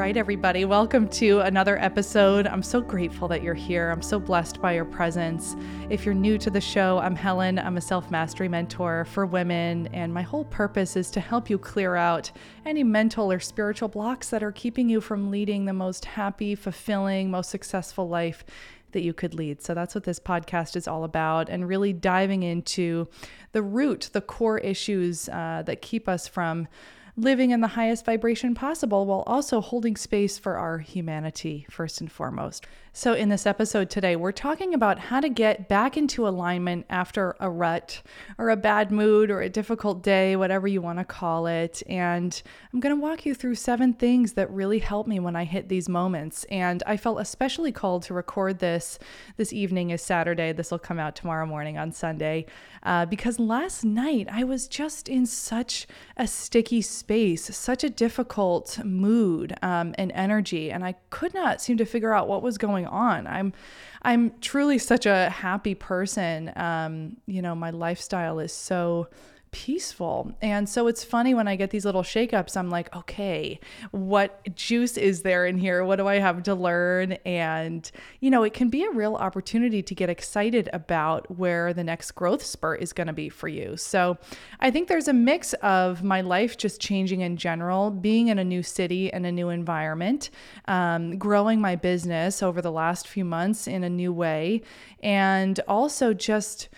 right, everybody, welcome to another episode. I'm so grateful that you're here. I'm so blessed by your presence. If you're new to the show, I'm Helen. I'm a self mastery mentor for women, and my whole purpose is to help you clear out any mental or spiritual blocks that are keeping you from leading the most happy, fulfilling, most successful life that you could lead. So that's what this podcast is all about, and really diving into the root, the core issues uh, that keep us from living in the highest vibration possible while also holding space for our humanity, first and foremost. So, in this episode today, we're talking about how to get back into alignment after a rut or a bad mood or a difficult day, whatever you want to call it. And I'm going to walk you through seven things that really help me when I hit these moments. And I felt especially called to record this. This evening is Saturday. This will come out tomorrow morning on Sunday. Uh, because last night I was just in such a sticky space, such a difficult mood um, and energy. And I could not seem to figure out what was going on. I'm I'm truly such a happy person. Um, you know, my lifestyle is so peaceful. And so it's funny when I get these little shakeups, I'm like, okay, what juice is there in here? What do I have to learn? And, you know, it can be a real opportunity to get excited about where the next growth spurt is going to be for you. So I think there's a mix of my life just changing in general, being in a new city and a new environment, um, growing my business over the last few months in a new way, and also just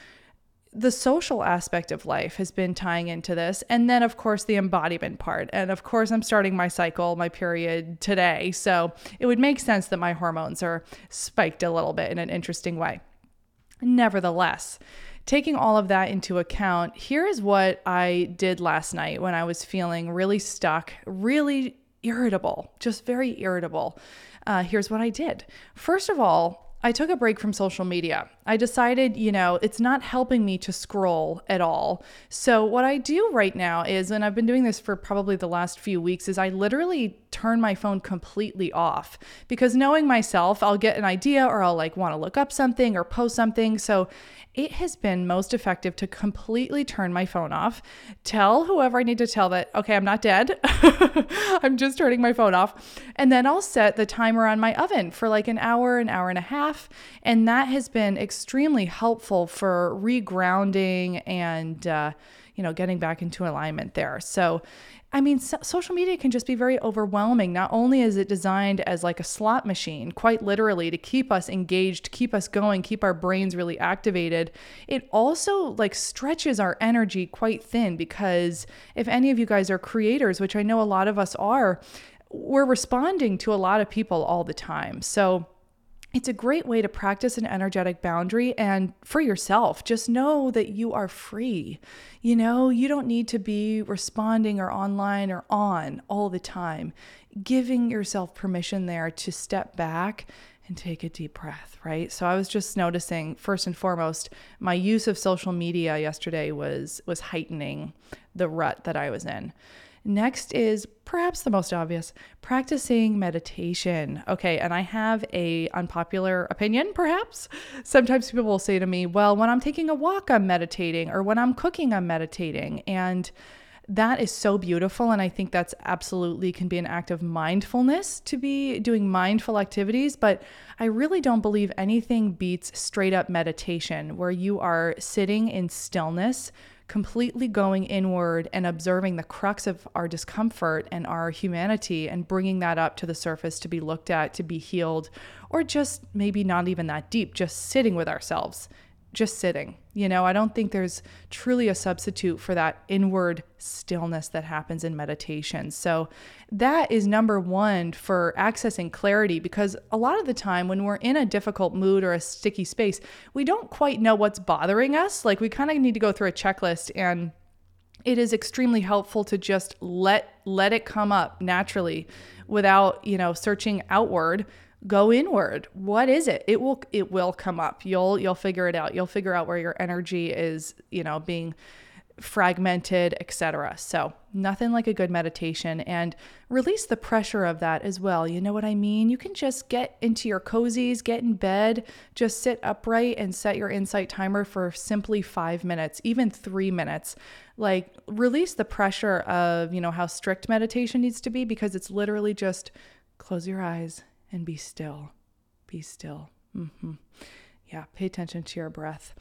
the social aspect of life has been tying into this. And then, of course, the embodiment part. And of course, I'm starting my cycle, my period today. So it would make sense that my hormones are spiked a little bit in an interesting way. Nevertheless, taking all of that into account, here is what I did last night when I was feeling really stuck, really irritable, just very irritable. Uh, here's what I did. First of all, I took a break from social media. I decided, you know, it's not helping me to scroll at all. So, what I do right now is, and I've been doing this for probably the last few weeks, is I literally turn my phone completely off because knowing myself, I'll get an idea or I'll like want to look up something or post something. So, it has been most effective to completely turn my phone off, tell whoever I need to tell that, okay, I'm not dead. I'm just turning my phone off. And then I'll set the timer on my oven for like an hour, an hour and a half. And that has been extremely helpful for regrounding and, uh, you know, getting back into alignment there. So I mean, so- social media can just be very overwhelming. Not only is it designed as like a slot machine, quite literally to keep us engaged, keep us going, keep our brains really activated, it also like stretches our energy quite thin because if any of you guys are creators, which I know a lot of us are, we're responding to a lot of people all the time. So, it's a great way to practice an energetic boundary and for yourself. Just know that you are free. You know you don't need to be responding or online or on all the time. Giving yourself permission there to step back and take a deep breath right? So i was just noticing first and foremost my use of social media yesterday was was heightening the rut that i was in Next is perhaps the most obvious, practicing meditation. Okay, and I have a unpopular opinion perhaps. Sometimes people will say to me, "Well, when I'm taking a walk, I'm meditating, or when I'm cooking, I'm meditating." And that is so beautiful and i think that's absolutely can be an act of mindfulness to be doing mindful activities but i really don't believe anything beats straight up meditation where you are sitting in stillness completely going inward and observing the crux of our discomfort and our humanity and bringing that up to the surface to be looked at, to be healed, or just maybe not even that deep, just sitting with ourselves just sitting. You know, I don't think there's truly a substitute for that inward stillness that happens in meditation. So, that is number one for accessing clarity because a lot of the time when we're in a difficult mood or a sticky space, we don't quite know what's bothering us. Like, we kind of need to go through a checklist and it is extremely helpful to just let let it come up naturally without you know searching outward go inward what is it it will it will come up you'll you'll figure it out you'll figure out where your energy is you know being fragmented, etc. So, nothing like a good meditation and release the pressure of that as well. You know what I mean? You can just get into your cozies, get in bed, just sit upright and set your insight timer for simply 5 minutes, even 3 minutes. Like release the pressure of, you know, how strict meditation needs to be because it's literally just close your eyes and be still. Be still. hmm Yeah, pay attention to your breath.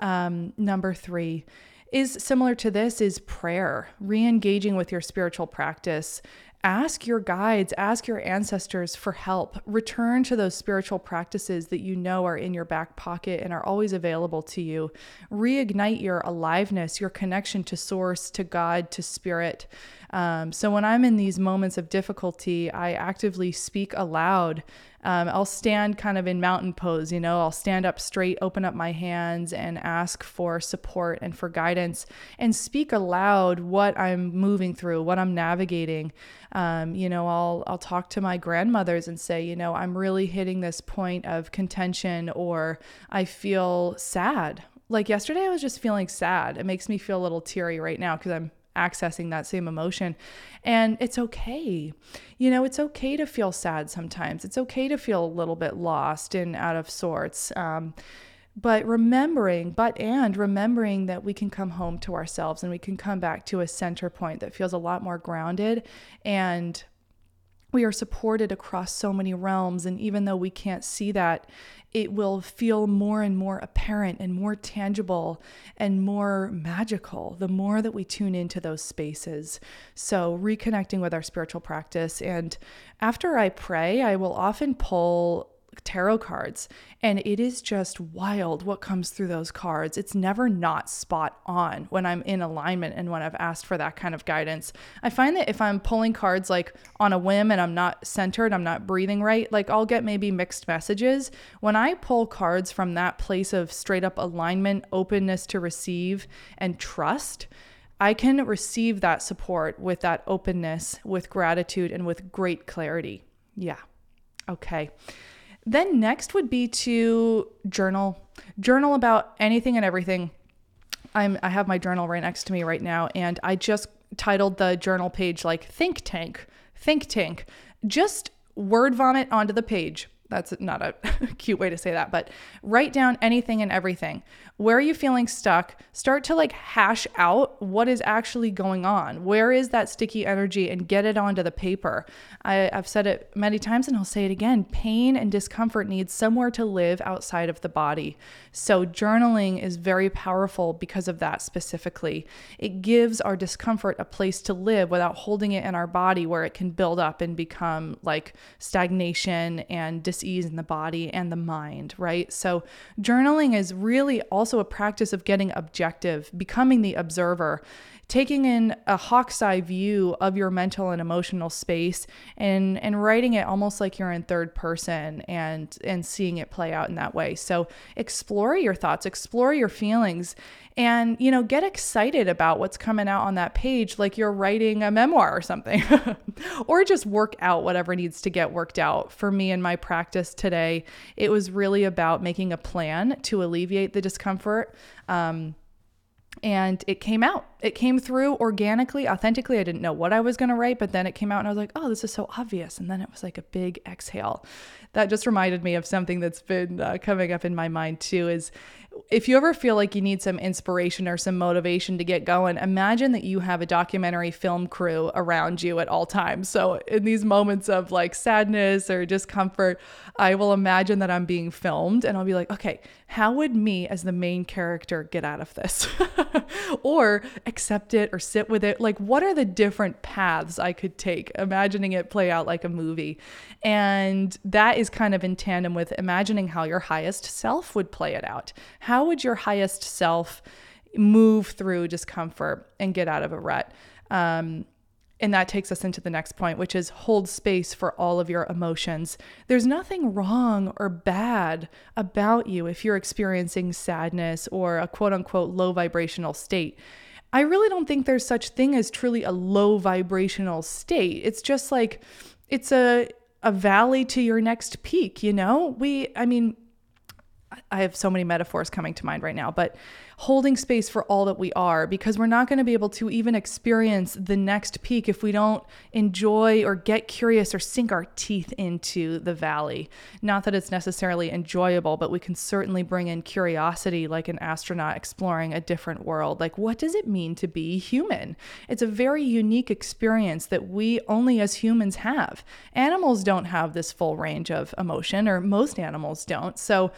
Um, number three is similar to this is prayer, re-engaging with your spiritual practice. Ask your guides, ask your ancestors for help. Return to those spiritual practices that you know are in your back pocket and are always available to you. Reignite your aliveness, your connection to source, to God, to spirit. Um, so when I'm in these moments of difficulty, I actively speak aloud um, I'll stand kind of in mountain pose, you know, I'll stand up straight, open up my hands, and ask for support and for guidance and speak aloud what I'm moving through, what I'm navigating. Um, you know, I'll I'll talk to my grandmothers and say, you know, I'm really hitting this point of contention, or I feel sad. Like yesterday, I was just feeling sad. It makes me feel a little teary right now because I'm accessing that same emotion. And it's okay. You know, it's okay to feel sad sometimes. It's okay to feel a little bit lost and out of sorts. Um, but remembering, but and remembering that we can come home to ourselves and we can come back to a center point that feels a lot more grounded and we are supported across so many realms. And even though we can't see that, it will feel more and more apparent and more tangible and more magical the more that we tune into those spaces. So, reconnecting with our spiritual practice. And after I pray, I will often pull tarot cards and it is just wild what comes through those cards it's never not spot on when i'm in alignment and when i've asked for that kind of guidance i find that if i'm pulling cards like on a whim and i'm not centered i'm not breathing right like i'll get maybe mixed messages when i pull cards from that place of straight up alignment openness to receive and trust I can receive that support with that openness, with gratitude, and with great clarity. Yeah. Okay. Then next would be to journal. Journal about anything and everything. I'm I have my journal right next to me right now and I just titled the journal page like think tank. Think tank. Just word vomit onto the page. That's not a cute way to say that, but write down anything and everything. Where are you feeling stuck? Start to like hash out what is actually going on. Where is that sticky energy and get it onto the paper? I, have said it many times and I'll say it again pain and discomfort needs somewhere to live outside of the body. So, journaling is very powerful because of that specifically. It gives our discomfort a place to live without holding it in our body where it can build up and become like stagnation and dis ease in the body and the mind, right? So, journaling is really also a practice of getting objective, becoming the observer, taking in a hawk's eye view of your mental and emotional space and and writing it almost like you're in third person and and seeing it play out in that way. So explore your thoughts, explore your feelings and you know get excited about what's coming out on that page like you're writing a memoir or something or just work out whatever needs to get worked out for me in my practice today it was really about making a plan to alleviate the discomfort um, and it came out. It came through organically, authentically. I didn't know what I was going to write, but then it came out and I was like, oh, this is so obvious. And then it was like a big exhale. That just reminded me of something that's been uh, coming up in my mind too is if you ever feel like you need some inspiration or some motivation to get going, imagine that you have a documentary film crew around you at all times. So, in these moments of like sadness or discomfort, I will imagine that I'm being filmed and I'll be like, okay, how would me as the main character get out of this? or accept it or sit with it? Like, what are the different paths I could take? Imagining it play out like a movie. And that is kind of in tandem with imagining how your highest self would play it out how would your highest self move through discomfort and get out of a rut? Um, and that takes us into the next point, which is hold space for all of your emotions. There's nothing wrong or bad about you if you're experiencing sadness or a quote unquote low vibrational state. I really don't think there's such thing as truly a low vibrational state. It's just like it's a a valley to your next peak, you know? We I mean, I have so many metaphors coming to mind right now, but holding space for all that we are because we're not going to be able to even experience the next peak if we don't enjoy or get curious or sink our teeth into the valley. Not that it's necessarily enjoyable, but we can certainly bring in curiosity like an astronaut exploring a different world. Like, what does it mean to be human? It's a very unique experience that we only as humans have. Animals don't have this full range of emotion, or most animals don't. So,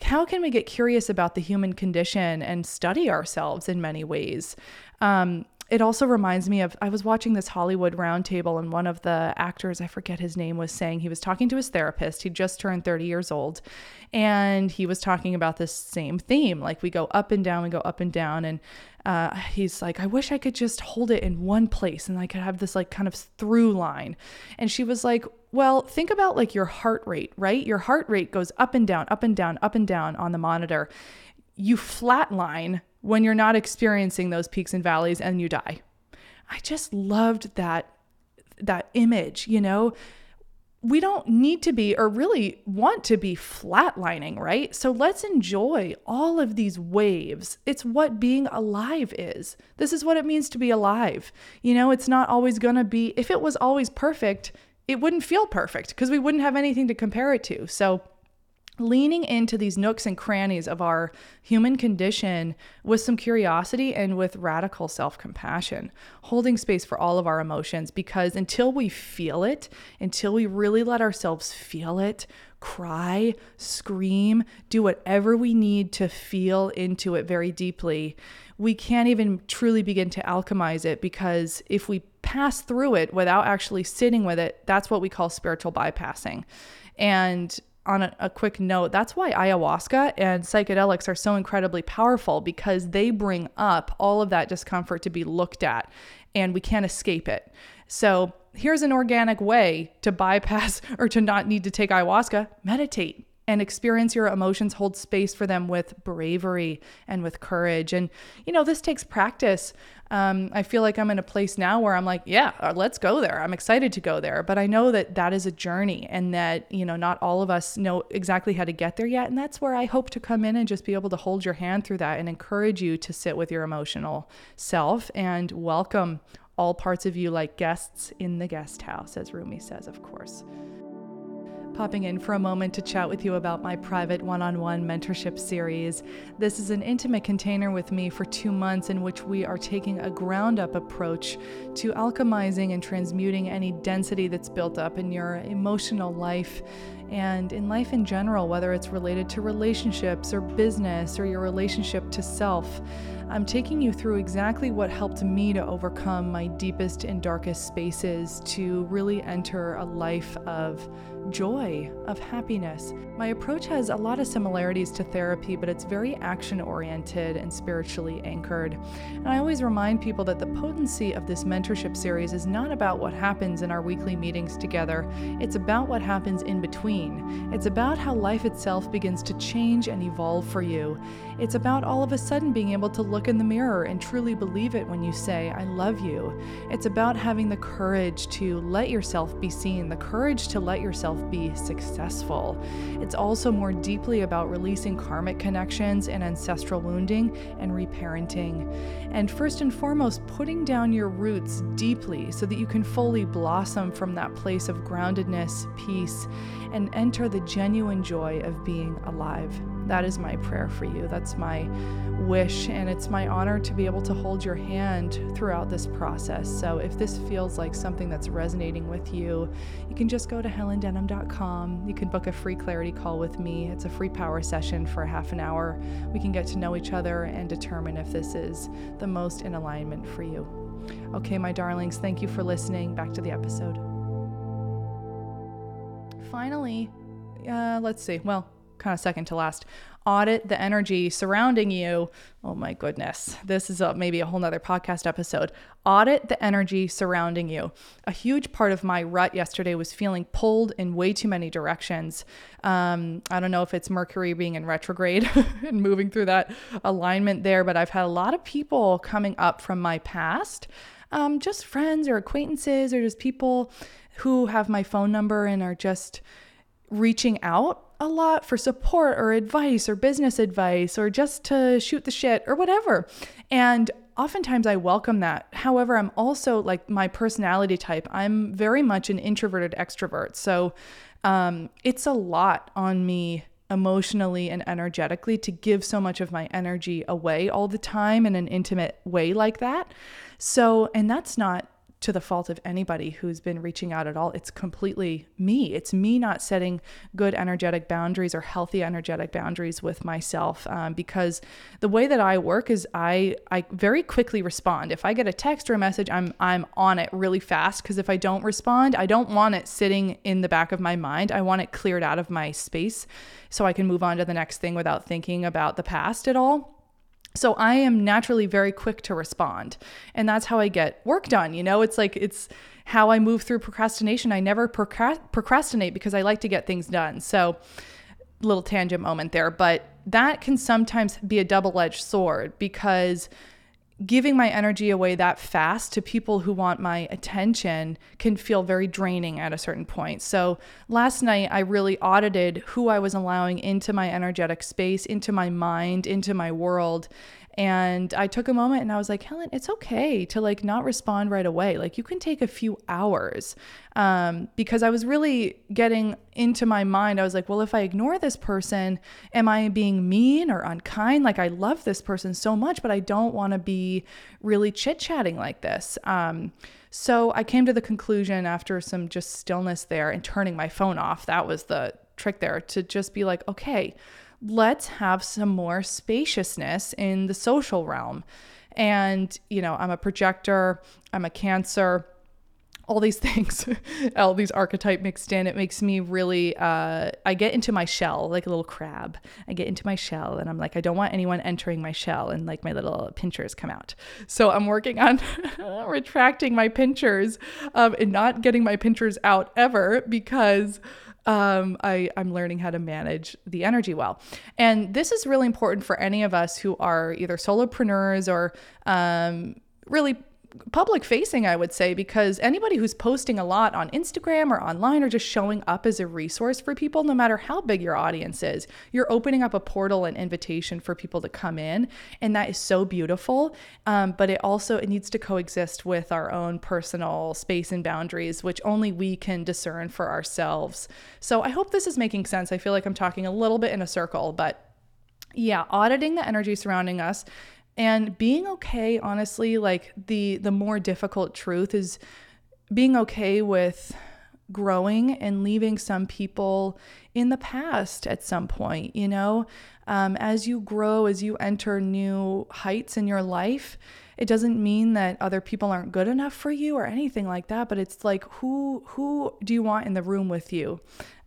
how can we get curious about the human condition and study ourselves in many ways? Um, it also reminds me of I was watching this Hollywood roundtable, and one of the actors, I forget his name, was saying he was talking to his therapist. He just turned 30 years old, and he was talking about this same theme. Like we go up and down, we go up and down, and uh, he's like, I wish I could just hold it in one place and I could have this like kind of through line. And she was like, well, think about like your heart rate, right? Your heart rate goes up and down, up and down, up and down on the monitor. You flatline when you're not experiencing those peaks and valleys and you die. I just loved that that image, you know? We don't need to be or really want to be flatlining, right? So let's enjoy all of these waves. It's what being alive is. This is what it means to be alive. You know, it's not always going to be if it was always perfect, it wouldn't feel perfect because we wouldn't have anything to compare it to. So leaning into these nooks and crannies of our human condition with some curiosity and with radical self compassion, holding space for all of our emotions because until we feel it, until we really let ourselves feel it, cry, scream, do whatever we need to feel into it very deeply, we can't even truly begin to alchemize it because if we pass through it without actually sitting with it, that's what we call spiritual bypassing. And on a, a, quick note, that's why ayahuasca and psychedelics are so incredibly powerful because they bring up all of that discomfort to be looked at and we can't escape it. So, here's an organic way to bypass or to not need to take ayahuasca meditate and experience your emotions, hold space for them with bravery and with courage. And, you know, this takes practice. Um, I feel like I'm in a place now where I'm like, yeah, uh, let's go there. I'm excited to go there. But I know that that is a journey and that, you know, not all of us know exactly how to get there yet. And that's where I hope to come in and just be able to hold your hand through that and encourage you to sit with your emotional self and welcome all parts of you like guests in the guest house, as Rumi says, of course popping in for a moment to chat with you about my private one on one mentorship series. This is an intimate container with me for two months in which we are taking a ground up approach to alchemizing and transmuting any density that's built up in your emotional life and in life in general, whether it's related to relationships or business or your relationship to self. I'm taking you through exactly what helped me to overcome my deepest and darkest spaces to really enter a life of joy, of happiness. My approach has a lot of similarities to therapy, but it's very action oriented and spiritually anchored. And I always remind people that the potency of this mentorship series is not about what happens in our weekly meetings together, it's about what happens in between. It's about how life itself begins to change and evolve for you. It's about all of a sudden being able to look in the mirror and truly believe it when you say, I love you. It's about having the courage to let yourself be seen, the courage to let yourself be successful. It's also more deeply about releasing karmic connections and ancestral wounding and reparenting. And first and foremost, putting down your roots deeply so that you can fully blossom from that place of groundedness, peace, and enter the genuine joy of being alive. That is my prayer for you. That's my wish, and it's my honor to be able to hold your hand throughout this process. So, if this feels like something that's resonating with you, you can just go to helendenham.com. You can book a free clarity call with me. It's a free power session for half an hour. We can get to know each other and determine if this is the most in alignment for you. Okay, my darlings, thank you for listening. Back to the episode. Finally, uh, let's see. Well, kind of second to last audit the energy surrounding you. Oh my goodness this is a, maybe a whole nother podcast episode. Audit the energy surrounding you. A huge part of my rut yesterday was feeling pulled in way too many directions. Um, i don't know if it's mercury being in retrograde and moving through that alignment there but i've had a lot of people coming up from my past um, just friends or acquaintances or just people who have my phone number and are just reaching out a lot for support or advice or business advice or just to shoot the shit or whatever. And oftentimes I welcome that. However, I'm also like my personality type, I'm very much an introverted extrovert. So um, it's a lot on me emotionally and energetically to give so much of my energy away all the time in an intimate way like that. So, and that's not to the fault of anybody who's been reaching out at all. It's completely me. It's me not setting good energetic boundaries or healthy energetic boundaries with myself. Um, because the way that I work is I I very quickly respond. If I get a text or a message, I'm I'm on it really fast. Because if I don't respond, I don't want it sitting in the back of my mind. I want it cleared out of my space so I can move on to the next thing without thinking about the past at all. So I am naturally very quick to respond. And that's how I get work done. You know, it's like it's how I move through procrastination. I never procrastinate because I like to get things done. So, little tangent moment there, but that can sometimes be a double edged sword because giving my energy away that fast to people who want my attention can feel very draining at a certain point. So last night, I really audited who I was allowing into my energetic space, into my mind, into my world. And I took a moment and I was like, Helen, it's okay to like not respond right away. Like you can take a few hours. Um, because I was really getting into my mind. I was like, well, if I ignore this person, am I being mean or unkind? Like I love this person so much, but I don't want to be really chit chatting like this. Um, so I came to the conclusion after some just stillness there and turning my phone off. That was the trick there to just be like, okay, let's have some more spaciousness in the social realm. And, you know, I'm a projector, I'm a cancer, all these things, all these archetype mixed in. It makes me really, uh, I get into my shell like a little crab. I get into my shell and I'm like, I don't want anyone entering my shell and like my little pinchers come out. So I'm working on retracting my pinchers um, and not getting my pinchers out ever because um, I, I'm learning how to manage the energy well. And this is really important for any of us who are either solopreneurs or um, really public facing, I would say, because anybody who's posting a lot on Instagram or online or just showing up as a resource for people, no matter how big your audience is, you're opening up a portal and invitation for people to come in. And that is so beautiful. Um, but it also it needs to coexist with our own personal space and boundaries, which only we can discern for ourselves. So I hope this is making sense. I feel like I'm talking a little bit in a circle, but yeah, auditing the energy surrounding us and being okay honestly like the the more difficult truth is being okay with growing and leaving some people in the past at some point you know? Um, as you grow as you enter new heights in your life it doesn't mean that other people aren't good enough for you or anything like that but it's like who who do you want in the room with you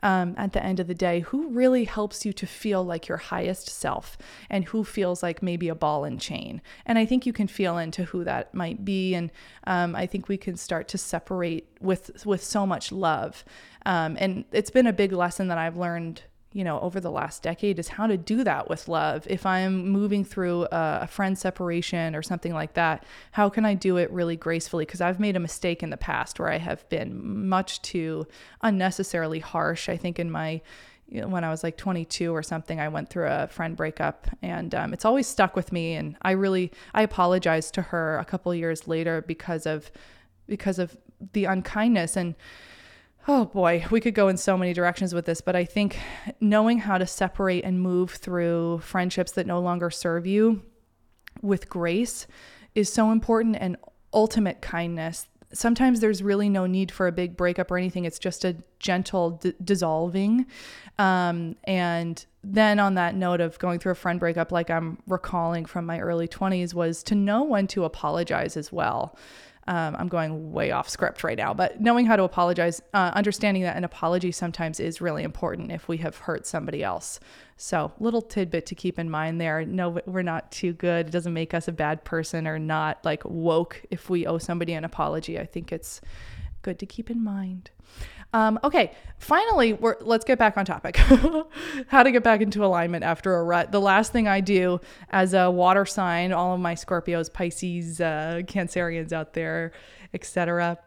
um, at the end of the day? Who really helps you to feel like your highest self and who feels like maybe a ball and chain? And i think you can feel into who that might be and um, i think we can start to separate with with so much love. Um, and it's been a big lesson that i've learned you know, over the last decade is how to do that with love. If I'm moving through a, friend separation or something like that, how can I do it really gracefully? Because I've made a mistake in the past where I have been much too unnecessarily harsh. I think in my you know, when I was like 22 or something, I went through a friend breakup, and um, it's always stuck with me. And I really I apologized to her a couple years later because of because of the unkindness and oh boy, we could go in so many directions with this, but I think knowing how to separate and move through friendships that no longer serve you with grace is so important and ultimate kindness. Sometimes there's really no need for a big breakup or anything. It's just a gentle d- dissolving. Um, and then, on that note of going through a friend breakup, like I'm recalling from my early 20s, was to know when to apologize as well. Um, I'm going way off script right now, but knowing how to apologize, uh, understanding that an apology sometimes is really important if we have hurt somebody else. So, little tidbit to keep in mind there. No, we're not too good. It doesn't make us a bad person or not like woke if we owe somebody an apology. I think it's good to keep in mind. Um, okay, finally, we're, let's get back on topic. How to get back into alignment after a rut. The last thing I do as a water sign, all of my Scorpios, Pisces, uh, Cancerians out there, etc.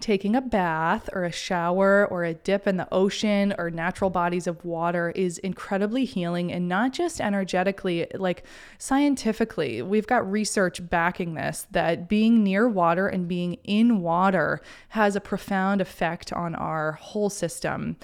taking a bath or a shower or a dip in the ocean or natural bodies of water is incredibly healing and not just energetically, like scientifically. We've got research backing this that being near water and being in water has a profound effect on our whole system.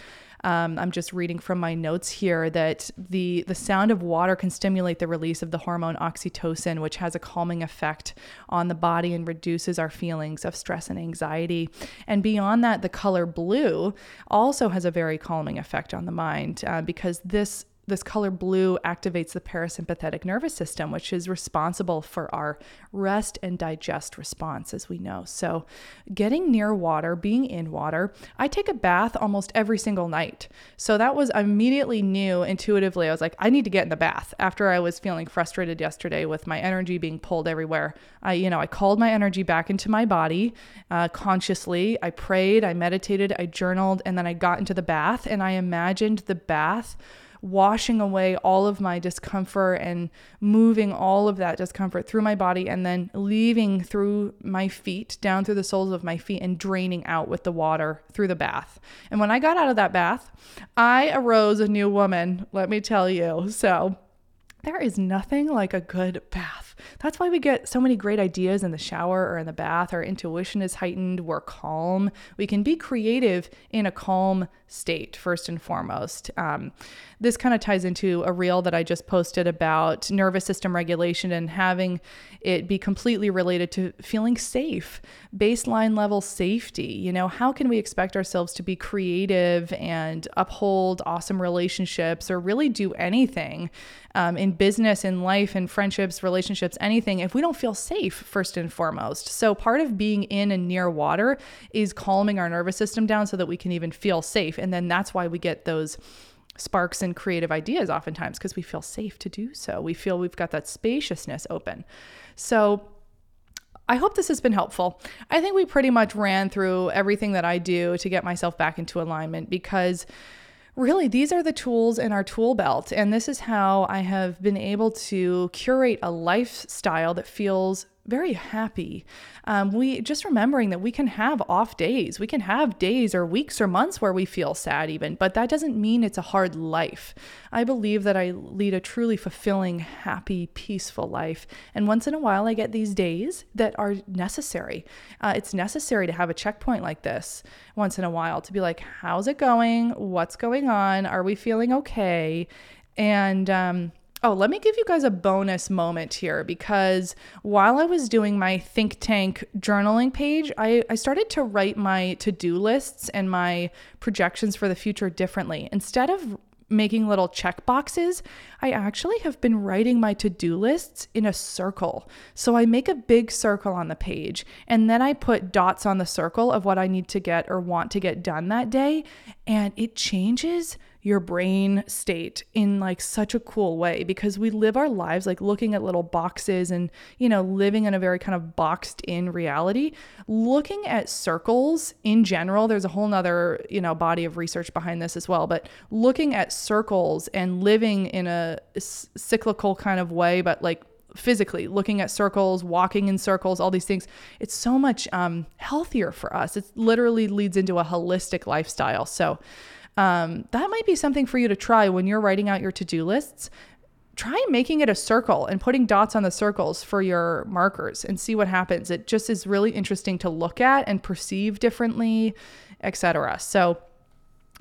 Um, I'm just reading from my notes here that the the sound of water can stimulate the release of the hormone oxytocin, which has a calming effect on the body and reduces our feelings of stress and anxiety. And beyond that, the color blue also has a very calming effect on the mind uh, because this this color blue activates the parasympathetic nervous system, which is responsible for our rest and digest response, as we know. So, getting near water, being in water, I take a bath almost every single night. So, that was immediately knew intuitively. I was like, I need to get in the bath after I was feeling frustrated yesterday with my energy being pulled everywhere. I, you know, I called my energy back into my body uh, consciously. I prayed, I meditated, I journaled, and then I got into the bath and I imagined the bath washing away all of my discomfort and moving all of that discomfort through my body and then leaving through my feet, down through the soles of my feet, and draining out with the water through the bath. And when I got out of that bath, I arose a new woman, let me tell you. So, there is nothing like a good bath. That's why we get so many great ideas in the shower or in the bath. Our intuition is heightened. We're calm. We can be creative in a calm state, first and foremost. Um, this kind of ties into a reel that I just posted about nervous system regulation and having it be completely related to feeling safe, baseline level safety. You know, how can we expect ourselves to be creative and uphold awesome relationships or really do anything um, in business, in life, in friendships, relationships, anything if we don't feel safe, first and foremost? So, part of being in and near water is calming our nervous system down so that we can even feel safe. And then that's why we get those sparks and creative ideas oftentimes because we feel safe to do so. We feel we've got that spaciousness open. So, I hope this has been helpful. I think we pretty much ran through everything that I do to get myself back into alignment because really these are the tools in our tool belt. And this is how I have been able to curate a lifestyle that feels very happy. Um, we just remembering that we can have off days. We can have days or weeks or months where we feel sad, even, but that doesn't mean it's a hard life. I believe that I lead a truly fulfilling, happy, peaceful life. And once in a while, I get these days that are necessary. Uh, it's necessary to have a checkpoint like this once in a while to be like, how's it going? What's going on? Are we feeling okay? And, um, Oh, let me give you guys a bonus moment here because while I was doing my think tank journaling page, I, I started to write my to do lists and my projections for the future differently. Instead of making little check boxes, I actually have been writing my to do lists in a circle. So I make a big circle on the page and then I put dots on the circle of what I need to get or want to get done that day. And it changes your brain state in like such a cool way because we live our lives like looking at little boxes and you know living in a very kind of boxed in reality. Looking at circles in general there's a whole nother you know body of research behind this as well but looking at circles and living in a cyclical kind of way but like physically looking at circles walking in circles all these things it's so much um, healthier for us. It literally leads into a holistic lifestyle. So um, that might be something for you to try when you're writing out your to do lists. Try making it a circle and putting dots on the circles for your markers and see what happens. It just is really interesting to look at and perceive differently, etc. So,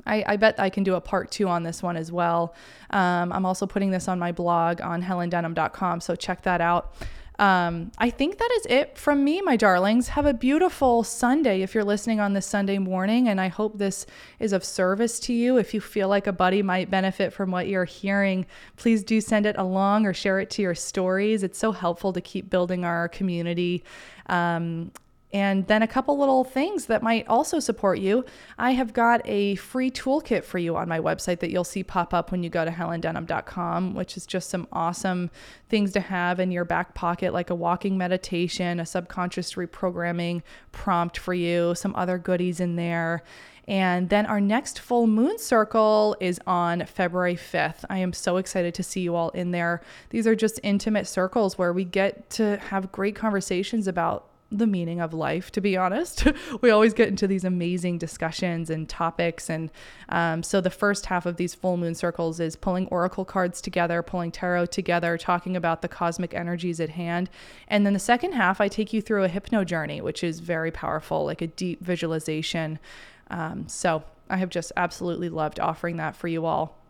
I, I, bet I can do a part two on this one as well. Um, I'm also putting this on my blog on helendenham.com, so check that out. Um, I think that is it from me, my darlings. Have a beautiful Sunday if you're listening on this Sunday morning. And I hope this is of service to you. If you feel like a buddy might benefit from what you're hearing, please do send it along or share it to your stories. It's so helpful to keep building our community. Um, and then a couple little things that might also support you. I have got a free toolkit for you on my website that you'll see pop up when you go to helendenham.com, which is just some awesome things to have in your back pocket, like a walking meditation, a subconscious reprogramming prompt for you, some other goodies in there. And then our next full moon circle is on February 5th. I am so excited to see you all in there. These are just intimate circles where we get to have great conversations about the meaning of life, to be honest. we always get into these amazing discussions and topics. And um, so the first half of these full moon circles is pulling oracle cards together, pulling tarot together, talking about the cosmic energies at hand. And then the second half, I take you through a hypno journey, which is very powerful, like a deep visualization. Um, so I have just absolutely loved offering that for you all.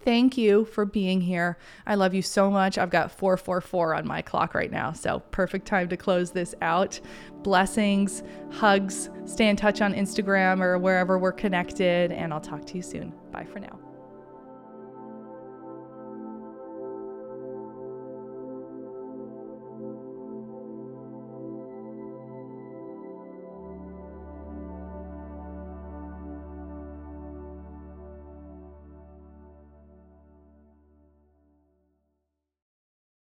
Thank you for being here. I love you so much. I've got 444 on my clock right now, so perfect time to close this out. Blessings, hugs, stay in touch on Instagram or wherever we're connected, and I'll talk to you soon. Bye for now.